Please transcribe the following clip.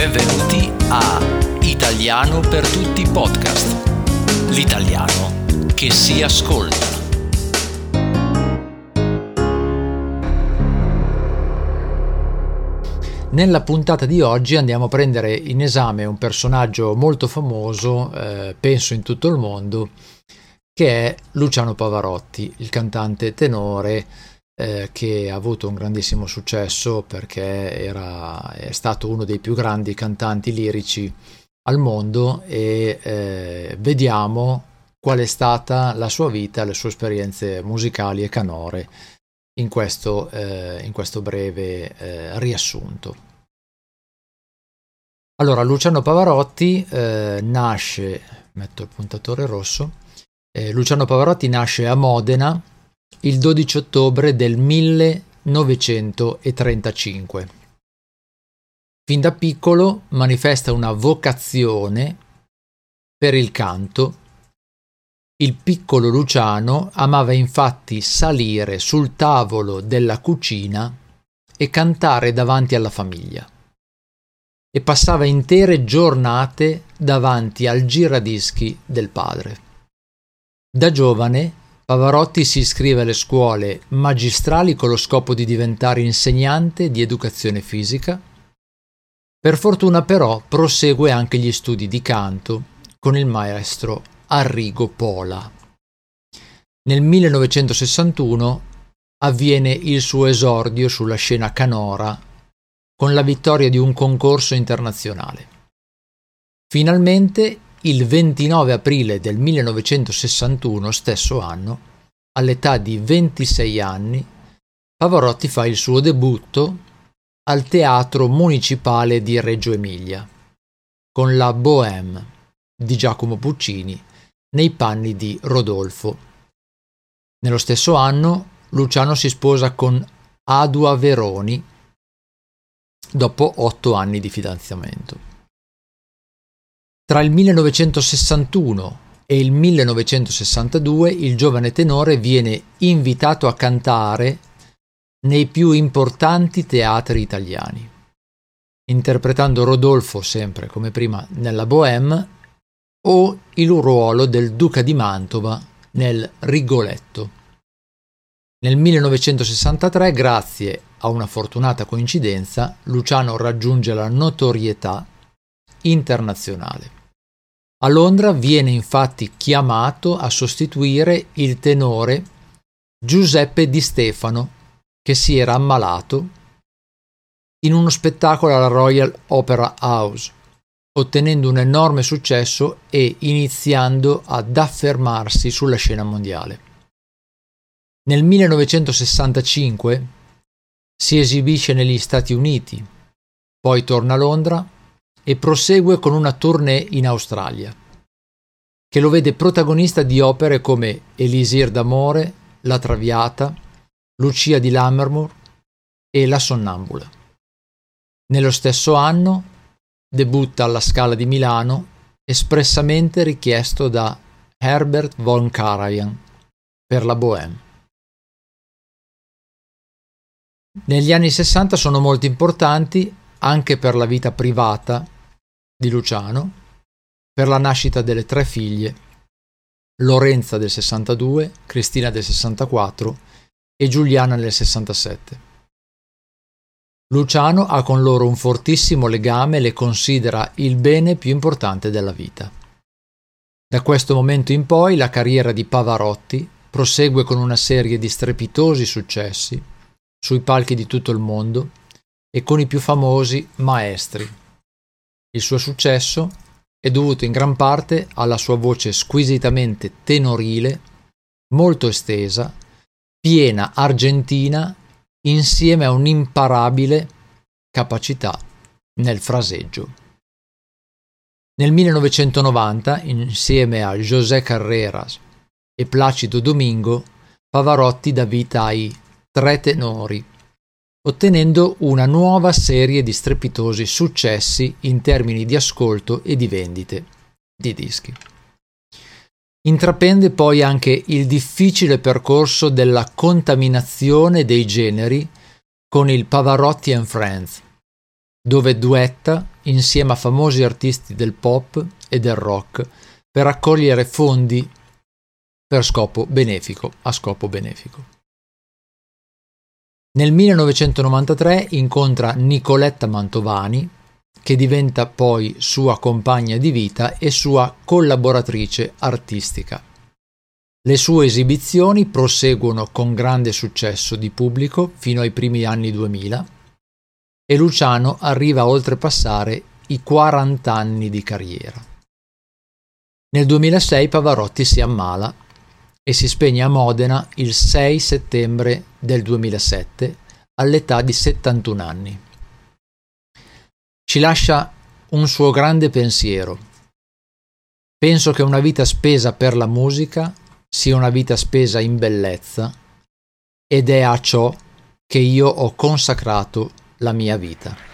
Benvenuti a Italiano per tutti podcast. L'italiano che si ascolta. Nella puntata di oggi andiamo a prendere in esame un personaggio molto famoso, eh, penso in tutto il mondo, che è Luciano Pavarotti, il cantante tenore eh, che ha avuto un grandissimo successo perché era, è stato uno dei più grandi cantanti lirici al mondo e eh, vediamo qual è stata la sua vita, le sue esperienze musicali e canore in questo, eh, in questo breve eh, riassunto. Allora, Luciano Pavarotti eh, nasce, metto il puntatore rosso, eh, Luciano Pavarotti nasce a Modena il 12 ottobre del 1935. Fin da piccolo manifesta una vocazione per il canto. Il piccolo Luciano amava infatti salire sul tavolo della cucina e cantare davanti alla famiglia e passava intere giornate davanti al giradischi del padre. Da giovane Pavarotti si iscrive alle scuole magistrali con lo scopo di diventare insegnante di educazione fisica. Per fortuna però prosegue anche gli studi di canto con il maestro Arrigo Pola. Nel 1961 avviene il suo esordio sulla scena canora con la vittoria di un concorso internazionale. Finalmente il 29 aprile del 1961, stesso anno, all'età di 26 anni, Pavarotti fa il suo debutto al Teatro Municipale di Reggio Emilia, con la Bohème di Giacomo Puccini nei panni di Rodolfo. Nello stesso anno Luciano si sposa con Adua Veroni dopo otto anni di fidanzamento. Tra il 1961 e il 1962 il giovane tenore viene invitato a cantare nei più importanti teatri italiani, interpretando Rodolfo sempre come prima nella Bohème o il ruolo del duca di Mantova nel Rigoletto. Nel 1963, grazie a una fortunata coincidenza, Luciano raggiunge la notorietà internazionale. A Londra viene infatti chiamato a sostituire il tenore Giuseppe Di Stefano, che si era ammalato, in uno spettacolo alla Royal Opera House, ottenendo un enorme successo e iniziando ad affermarsi sulla scena mondiale. Nel 1965 si esibisce negli Stati Uniti, poi torna a Londra e prosegue con una tournée in Australia, che lo vede protagonista di opere come Elisir d'amore, La Traviata, Lucia di Lammermoor e La Sonnambula. Nello stesso anno debutta alla Scala di Milano, espressamente richiesto da Herbert von Karajan per la Bohème. Negli anni 60 sono molto importanti anche per la vita privata di Luciano, per la nascita delle tre figlie, Lorenza del 62, Cristina del 64 e Giuliana del 67. Luciano ha con loro un fortissimo legame e le considera il bene più importante della vita. Da questo momento in poi la carriera di Pavarotti prosegue con una serie di strepitosi successi sui palchi di tutto il mondo e con i più famosi maestri. Il suo successo è dovuto in gran parte alla sua voce squisitamente tenorile, molto estesa, piena argentina, insieme a un'imparabile capacità nel fraseggio. Nel 1990, insieme a José Carreras e Placido Domingo, Pavarotti dà vita ai Tre tenori ottenendo una nuova serie di strepitosi successi in termini di ascolto e di vendite di dischi. Intraprende poi anche il difficile percorso della contaminazione dei generi con il Pavarotti and Friends, dove duetta insieme a famosi artisti del pop e del rock per raccogliere fondi per scopo benefico, a scopo benefico. Nel 1993 incontra Nicoletta Mantovani, che diventa poi sua compagna di vita e sua collaboratrice artistica. Le sue esibizioni proseguono con grande successo di pubblico fino ai primi anni 2000 e Luciano arriva a oltrepassare i 40 anni di carriera. Nel 2006 Pavarotti si ammala e si spegne a Modena il 6 settembre del 2007 all'età di 71 anni. Ci lascia un suo grande pensiero. Penso che una vita spesa per la musica sia una vita spesa in bellezza ed è a ciò che io ho consacrato la mia vita.